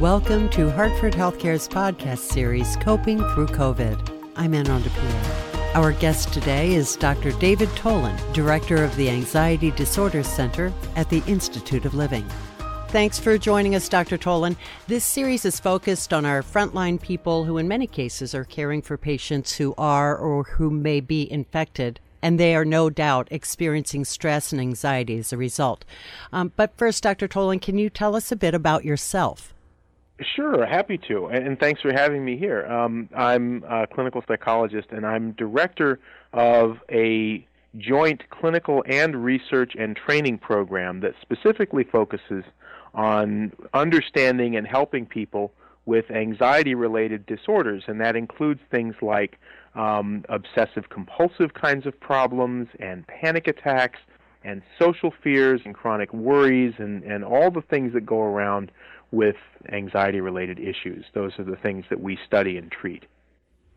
Welcome to Hartford Healthcare's podcast series, Coping Through COVID. I'm Manon DePierre. Our guest today is Dr. David Tolin, Director of the Anxiety Disorders Center at the Institute of Living. Thanks for joining us, Dr. Tolin. This series is focused on our frontline people who, in many cases, are caring for patients who are or who may be infected and they are no doubt experiencing stress and anxiety as a result. Um, but first, Dr. Tolin, can you tell us a bit about yourself? Sure, happy to, and thanks for having me here. Um, I'm a clinical psychologist, and I'm director of a joint clinical and research and training program that specifically focuses on understanding and helping people with anxiety related disorders, and that includes things like um, obsessive compulsive kinds of problems and panic attacks and social fears and chronic worries and, and all the things that go around with anxiety related issues. Those are the things that we study and treat.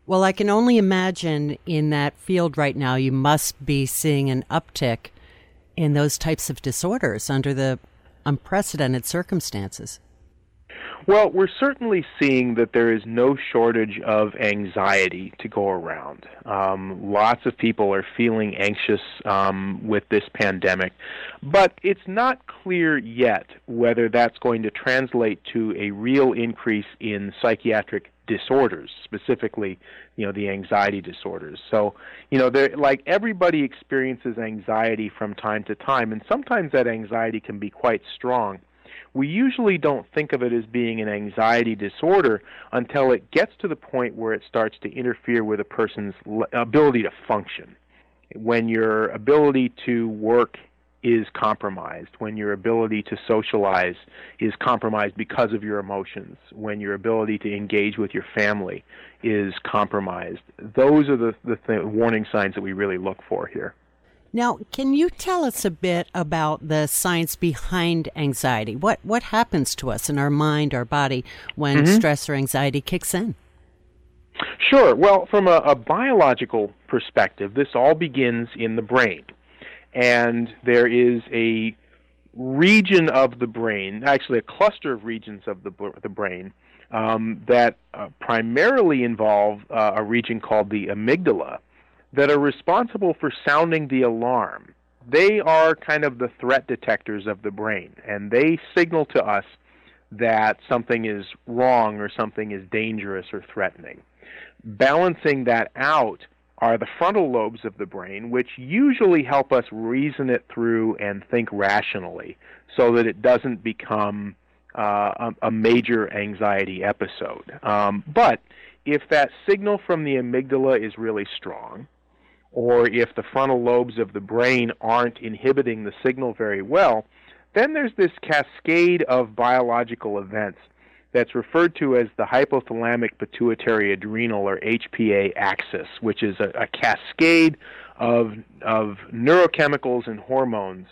Well, I can only imagine in that field right now, you must be seeing an uptick in those types of disorders under the unprecedented circumstances. Well, we're certainly seeing that there is no shortage of anxiety to go around. Um, lots of people are feeling anxious um, with this pandemic, but it's not clear yet whether that's going to translate to a real increase in psychiatric disorders, specifically, you know, the anxiety disorders. So, you know, like everybody experiences anxiety from time to time, and sometimes that anxiety can be quite strong we usually don't think of it as being an anxiety disorder until it gets to the point where it starts to interfere with a person's ability to function. When your ability to work is compromised, when your ability to socialize is compromised because of your emotions, when your ability to engage with your family is compromised. Those are the, the th- warning signs that we really look for here. Now, can you tell us a bit about the science behind anxiety? What what happens to us in our mind, our body, when mm-hmm. stress or anxiety kicks in? Sure. Well, from a, a biological perspective, this all begins in the brain, and there is a region of the brain, actually a cluster of regions of the the brain um, that uh, primarily involve uh, a region called the amygdala that are responsible for sounding the alarm. They are kind of the threat detectors of the brain, and they signal to us that something is wrong or something is dangerous or threatening. Balancing that out are the frontal lobes of the brain, which usually help us reason it through and think rationally so that it doesn't become uh, a, a, major anxiety episode. Um, but if that signal from the amygdala is really strong, or if the frontal lobes of the brain aren't inhibiting the signal very well, then there's this cascade of biological events that's referred to as the hypothalamic pituitary adrenal or HPA axis, which is a, a cascade of, of neurochemicals and hormones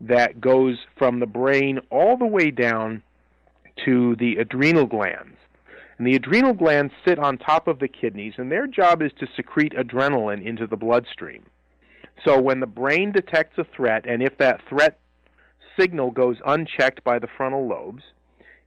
that goes from the brain all the way down to the adrenal glands. And the adrenal glands sit on top of the kidneys, and their job is to secrete adrenaline into the bloodstream. So when the brain detects a threat, and if that threat signal goes unchecked by the frontal lobes,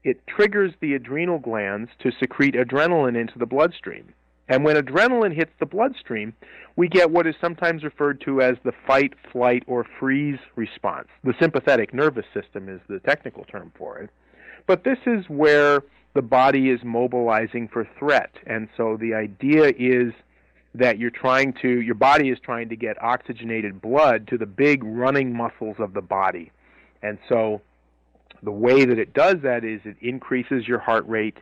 it triggers the adrenal glands to secrete adrenaline into the bloodstream. And when adrenaline hits the bloodstream, we get what is sometimes referred to as the fight, flight, or freeze response. The sympathetic nervous system is the technical term for it. But this is where the body is mobilizing for threat. And so the idea is that you're trying to, your body is trying to get oxygenated blood to the big running muscles of the body. And so the way that it does that is it increases your heart rate,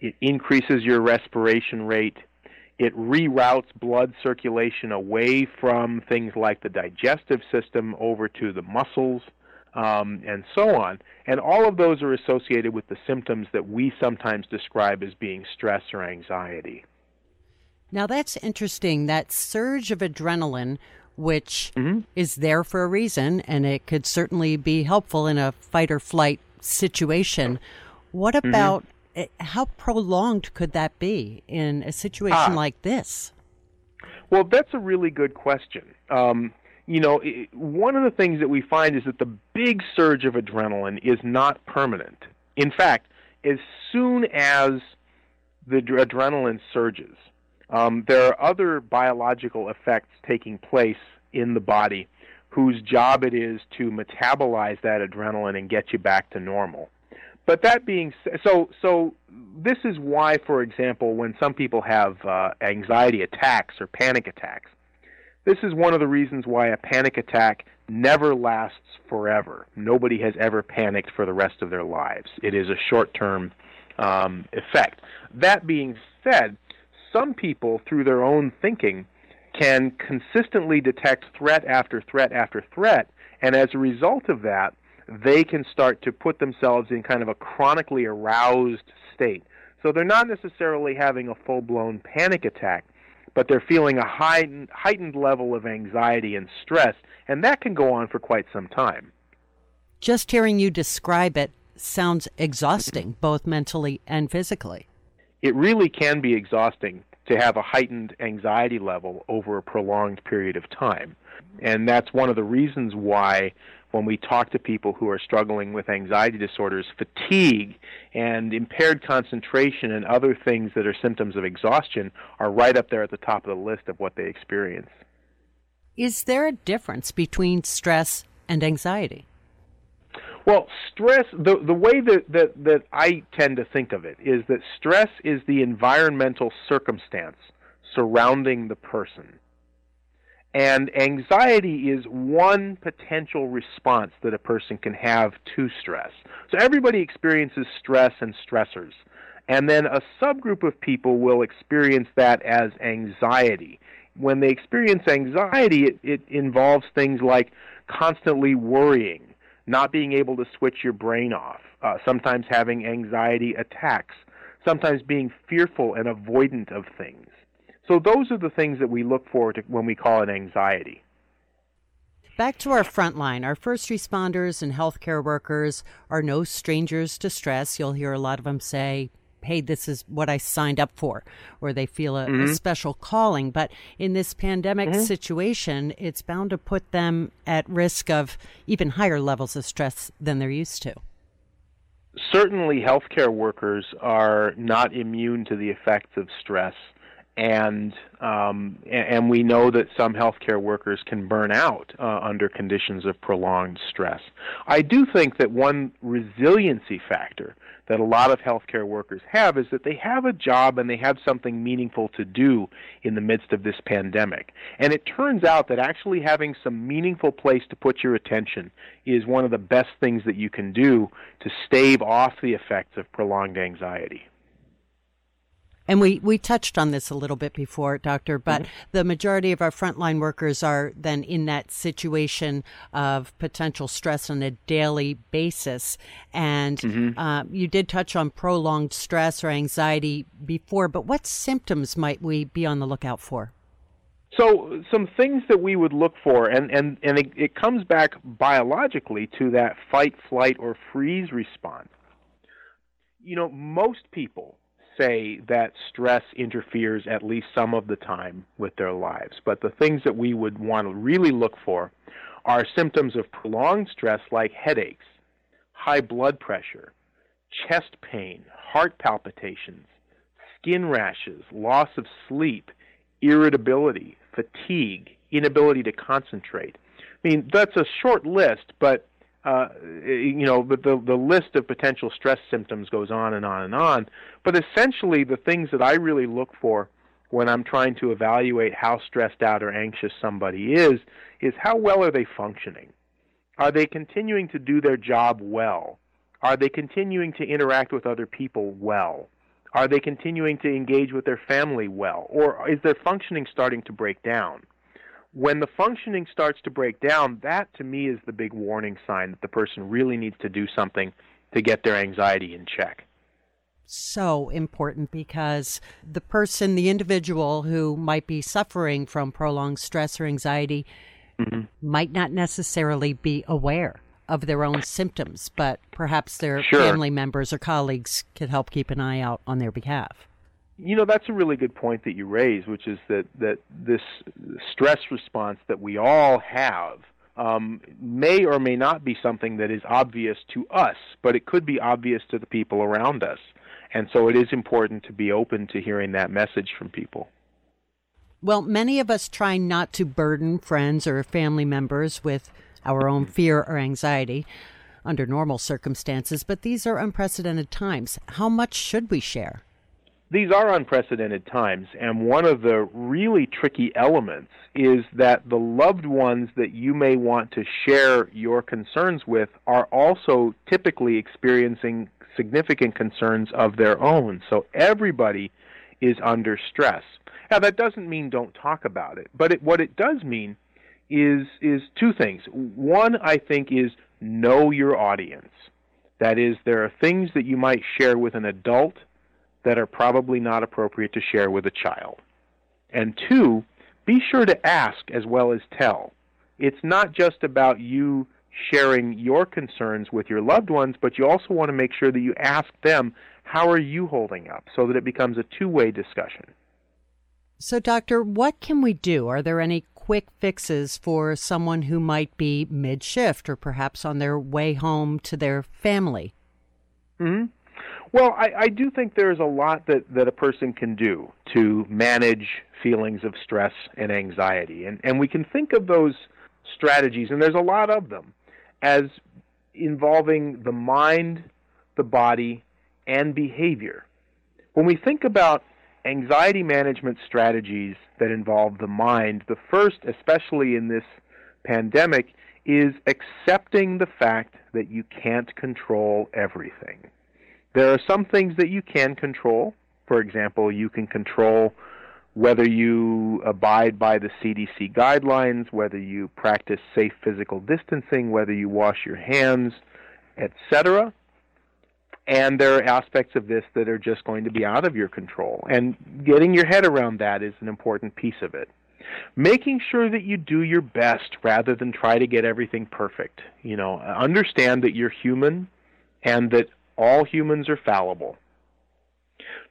it increases your respiration rate, it reroutes blood circulation away from things like the digestive system over to the muscles um, and so on. And all of those are associated with the symptoms that we sometimes describe as being stress or anxiety. Now, that's interesting. That surge of adrenaline, which mm-hmm. is there for a reason, and it could certainly be helpful in a fight or flight situation. What mm-hmm. about mm-hmm. how prolonged could that be in a situation ah. like this? Well, that's a really good question. Um, you know, it, one of the things that we find is that the big surge of adrenaline is not permanent. In fact, as soon as the adrenaline surges, um, there are other biological effects taking place in the body whose job it is to metabolize that adrenaline and get you back to normal. But that being so, so this is why, for example, when some people have uh, anxiety attacks or panic attacks, this is one of the reasons why a panic attack never lasts forever. Nobody has ever panicked for the rest of their lives. It is a short-term um, effect. That being said, some people, through their own thinking, can consistently detect threat after threat after threat, and as a result of that, they can start to put themselves in kind of a chronically aroused state. So they're not necessarily having a full blown panic attack, but they're feeling a heightened, heightened level of anxiety and stress, and that can go on for quite some time. Just hearing you describe it sounds exhausting, both mentally and physically. It really can be exhausting to have a heightened anxiety level over a prolonged period of time. And that's one of the reasons why when we talk to people who are struggling with anxiety disorders, fatigue and impaired concentration and other things that are symptoms of exhaustion are right up there at the top of the list of what they experience. Is there a difference between stress and anxiety? Well, stress, the, the way that, that, that I tend to think of it is that stress is the environmental circumstance surrounding the person. And anxiety is one potential response that a person can have to stress. So everybody experiences stress and stressors. And then a subgroup of people will experience that as anxiety. When they experience anxiety, it, it involves things like constantly worrying, not being able to switch your brain off, uh, sometimes having anxiety attacks, sometimes being fearful and avoidant of things. So those are the things that we look for to, when we call it anxiety. Back to our front line. Our first responders and healthcare workers are no strangers to stress. You'll hear a lot of them say, hey, this is what I signed up for, or they feel a, mm-hmm. a special calling. But in this pandemic mm-hmm. situation, it's bound to put them at risk of even higher levels of stress than they're used to. Certainly, healthcare workers are not immune to the effects of stress and um, and we know that some healthcare workers can burn out uh, under conditions of prolonged stress. I do think that one resiliency factor that a lot of healthcare workers have is that they have a job and they have something meaningful to do in the midst of this pandemic. And it turns out that actually having some meaningful place to put your attention is one of the best things that you can do to stave off the effects of prolonged anxiety. And we, we touched on this a little bit before, Doctor, but mm-hmm. the majority of our frontline workers are then in that situation of potential stress on a daily basis. And mm-hmm. uh, you did touch on prolonged stress or anxiety before, but what symptoms might we be on the lookout for? So, some things that we would look for, and, and, and it, it comes back biologically to that fight, flight, or freeze response. You know, most people say that stress interferes at least some of the time with their lives. But the things that we would want to really look for are symptoms of prolonged stress like headaches, high blood pressure, chest pain, heart palpitations, skin rashes, loss of sleep, irritability, fatigue, inability to concentrate. I mean, that's a short list, but uh, you know, but the the list of potential stress symptoms goes on and on and on. But essentially, the things that I really look for when I'm trying to evaluate how stressed out or anxious somebody is is how well are they functioning? Are they continuing to do their job well? Are they continuing to interact with other people well? Are they continuing to engage with their family well? Or is their functioning starting to break down? When the functioning starts to break down, that to me is the big warning sign that the person really needs to do something to get their anxiety in check. So important because the person, the individual who might be suffering from prolonged stress or anxiety, mm-hmm. might not necessarily be aware of their own symptoms, but perhaps their sure. family members or colleagues could help keep an eye out on their behalf you know that's a really good point that you raise, which is that that this stress response that we all have um, may or may not be something that is obvious to us, but it could be obvious to the people around us. And so it is important to be open to hearing that message from people. Well, many of us try not to burden friends or family members with our own fear or anxiety under normal circumstances, but these are unprecedented times. How much should we share? These are unprecedented times, and one of the really tricky elements is that the loved ones that you may want to share your concerns with are also typically experiencing significant concerns of their own. So everybody is under stress. Now that doesn't mean don't talk about it, but it, what it does mean is is two things. One, I think, is know your audience. That is, there are things that you might share with an adult that are probably not appropriate to share with a child. And two, be sure to ask as well as tell. It's not just about you sharing your concerns with your loved ones, but you also want to make sure that you ask them, how are you holding up, so that it becomes a two way discussion. So, Doctor, what can we do? Are there any quick fixes for someone who might be mid shift or perhaps on their way home to their family? hmm Well, I, I do think there's a lot that, that a person can do to manage feelings of stress and anxiety. And, and we can think of those strategies, and there's a lot of them, as involving the mind, the body, and behavior. When we think about anxiety management strategies that involve the mind, the first, especially in this pandemic, is accepting the fact that you can't control everything. There are some things that you can control. For example, you can control whether you abide by the CDC guidelines, whether you practice safe physical distancing, whether you wash your hands, etc. And there are aspects of this that are just going to be out of your control. And getting your head around that is an important piece of it. Making sure that you do your best rather than try to get everything perfect. You know, understand that you're human and that all humans are fallible.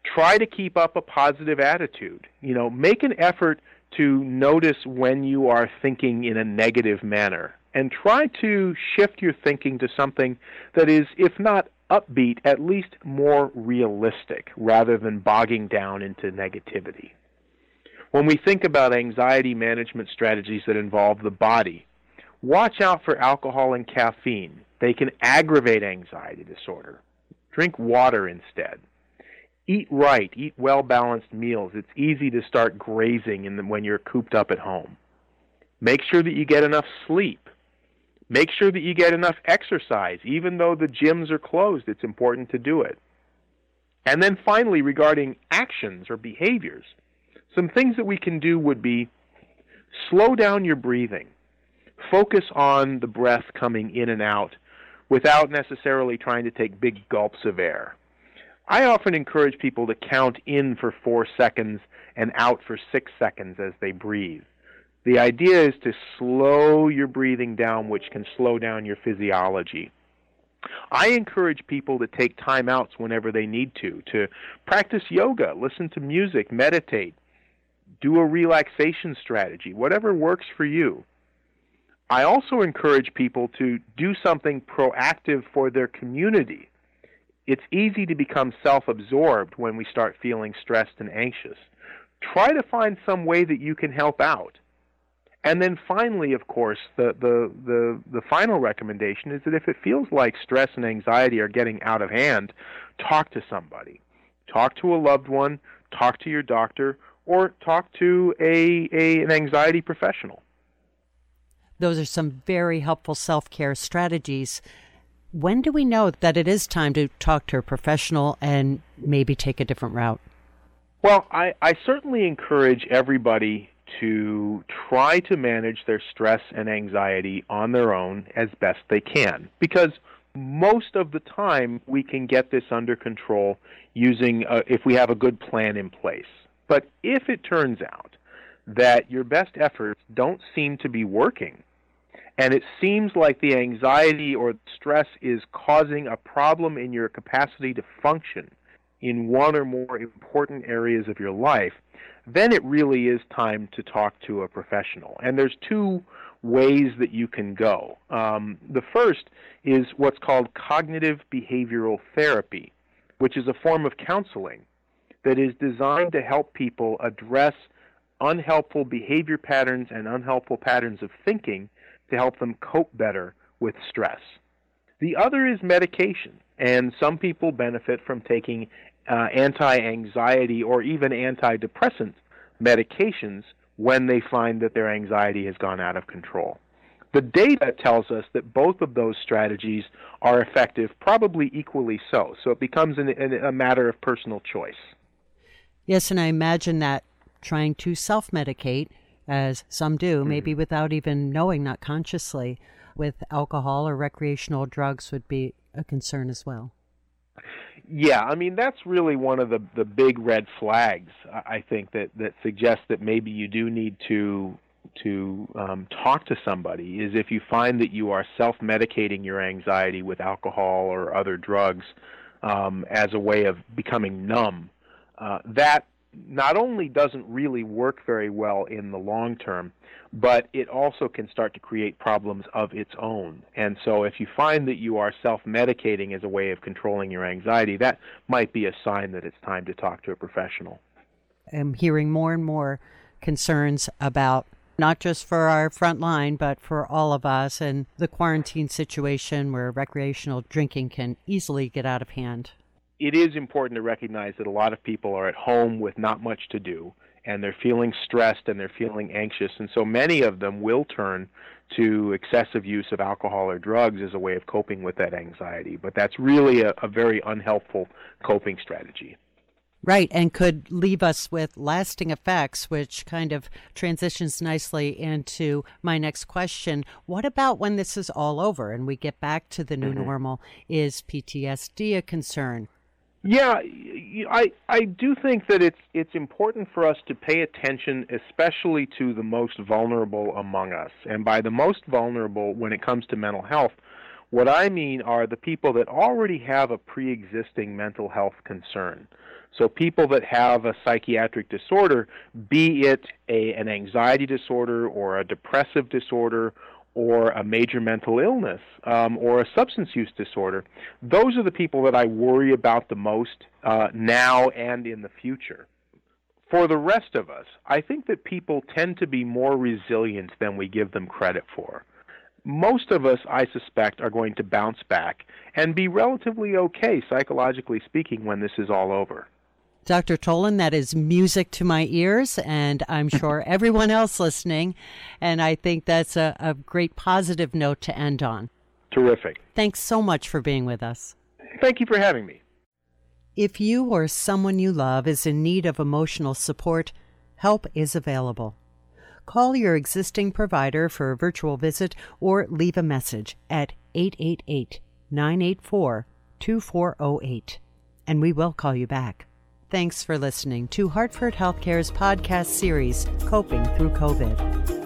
Try to keep up a positive attitude. You know, make an effort to notice when you are thinking in a negative manner and try to shift your thinking to something that is, if not upbeat, at least more realistic, rather than bogging down into negativity. When we think about anxiety management strategies that involve the body, watch out for alcohol and caffeine. They can aggravate anxiety disorder. Drink water instead. Eat right, eat well balanced meals. It's easy to start grazing the, when you're cooped up at home. Make sure that you get enough sleep. Make sure that you get enough exercise. Even though the gyms are closed, it's important to do it. And then finally, regarding actions or behaviors, some things that we can do would be slow down your breathing. Focus on the breath coming in and out without necessarily trying to take big gulps of air. I often encourage people to count in for four seconds and out for six seconds as they breathe. The idea is to slow your breathing down, which can slow down your physiology. I encourage people to take time outs whenever they need to, to practice yoga, listen to music, meditate, do a relaxation strategy, whatever works for you. I also encourage people to do something proactive for their community. It's easy to become self absorbed when we start feeling stressed and anxious. Try to find some way that you can help out. And then finally, of course, the, the, the, the final recommendation is that if it feels like stress and anxiety are getting out of hand, talk to somebody. Talk to a loved one, talk to your doctor, or talk to a, a an anxiety professional. Those are some very helpful self care strategies. When do we know that it is time to talk to a professional and maybe take a different route? Well, I, I certainly encourage everybody to try to manage their stress and anxiety on their own as best they can because most of the time we can get this under control using a, if we have a good plan in place. But if it turns out that your best efforts don't seem to be working and it seems like the anxiety or stress is causing a problem in your capacity to function in one or more important areas of your life, then it really is time to talk to a professional. And there's two ways that you can go. Um, the first is what's called cognitive behavioral therapy, which is a form of counseling that is designed to help people address unhelpful behavior patterns and unhelpful patterns of thinking to help them cope better with stress. The other is medication, and some people benefit from taking uh, anti anxiety or even antidepressant medications when they find that their anxiety has gone out of control. The data tells us that both of those strategies are effective, probably equally so. So it becomes an, an, a matter of personal choice. Yes, and I imagine that trying to self medicate, as some do, mm-hmm. maybe without even knowing, not consciously, with alcohol or recreational drugs would be a concern as well. Yeah, I mean that's really one of the the big red flags I think that that suggests that maybe you do need to to um, talk to somebody is if you find that you are self-medicating your anxiety with alcohol or other drugs um, as a way of becoming numb. Uh, that not only doesn't really work very well in the long term, but it also can start to create problems of its own. And so, if you find that you are self medicating as a way of controlling your anxiety, that might be a sign that it's time to talk to a professional. I'm hearing more and more concerns about not just for our front line, but for all of us and the quarantine situation where recreational drinking can easily get out of hand it is important to recognize that a lot of people are at home with not much to do and they're feeling stressed and they're feeling anxious and so many of them will turn to excessive use of alcohol or drugs as a way of coping with that anxiety but that's really a, a very unhelpful coping strategy Right, and could leave us with lasting effects, which kind of transitions nicely into my next question. What about when this is all over and we get back to the new mm-hmm. normal? Is PTSD a concern? Yeah, I I do think that it's it's important for us to pay attention, especially to the most vulnerable among us. And by the most vulnerable, when it comes to mental health, what I mean are the people that already have a pre-existing mental health concern. So people that have a psychiatric disorder, be it a, an anxiety disorder or a depressive disorder or a major mental illness um, or a substance use disorder, those are the people that I worry about the most uh, now and in the future. For the rest of us, I think that people tend to be more resilient than we give them credit for. Most of us, I suspect, are going to bounce back and be relatively okay, psychologically speaking, when this is all over. Dr. Tolin, that is music to my ears, and I'm sure everyone else listening. And I think that's a, a great positive note to end on. Terrific. Thanks so much for being with us. Thank you for having me. If you or someone you love is in need of emotional support, help is available. Call your existing provider for a virtual visit or leave a message at 888 984 2408, and we will call you back. Thanks for listening to Hartford Healthcare's podcast series, Coping Through COVID.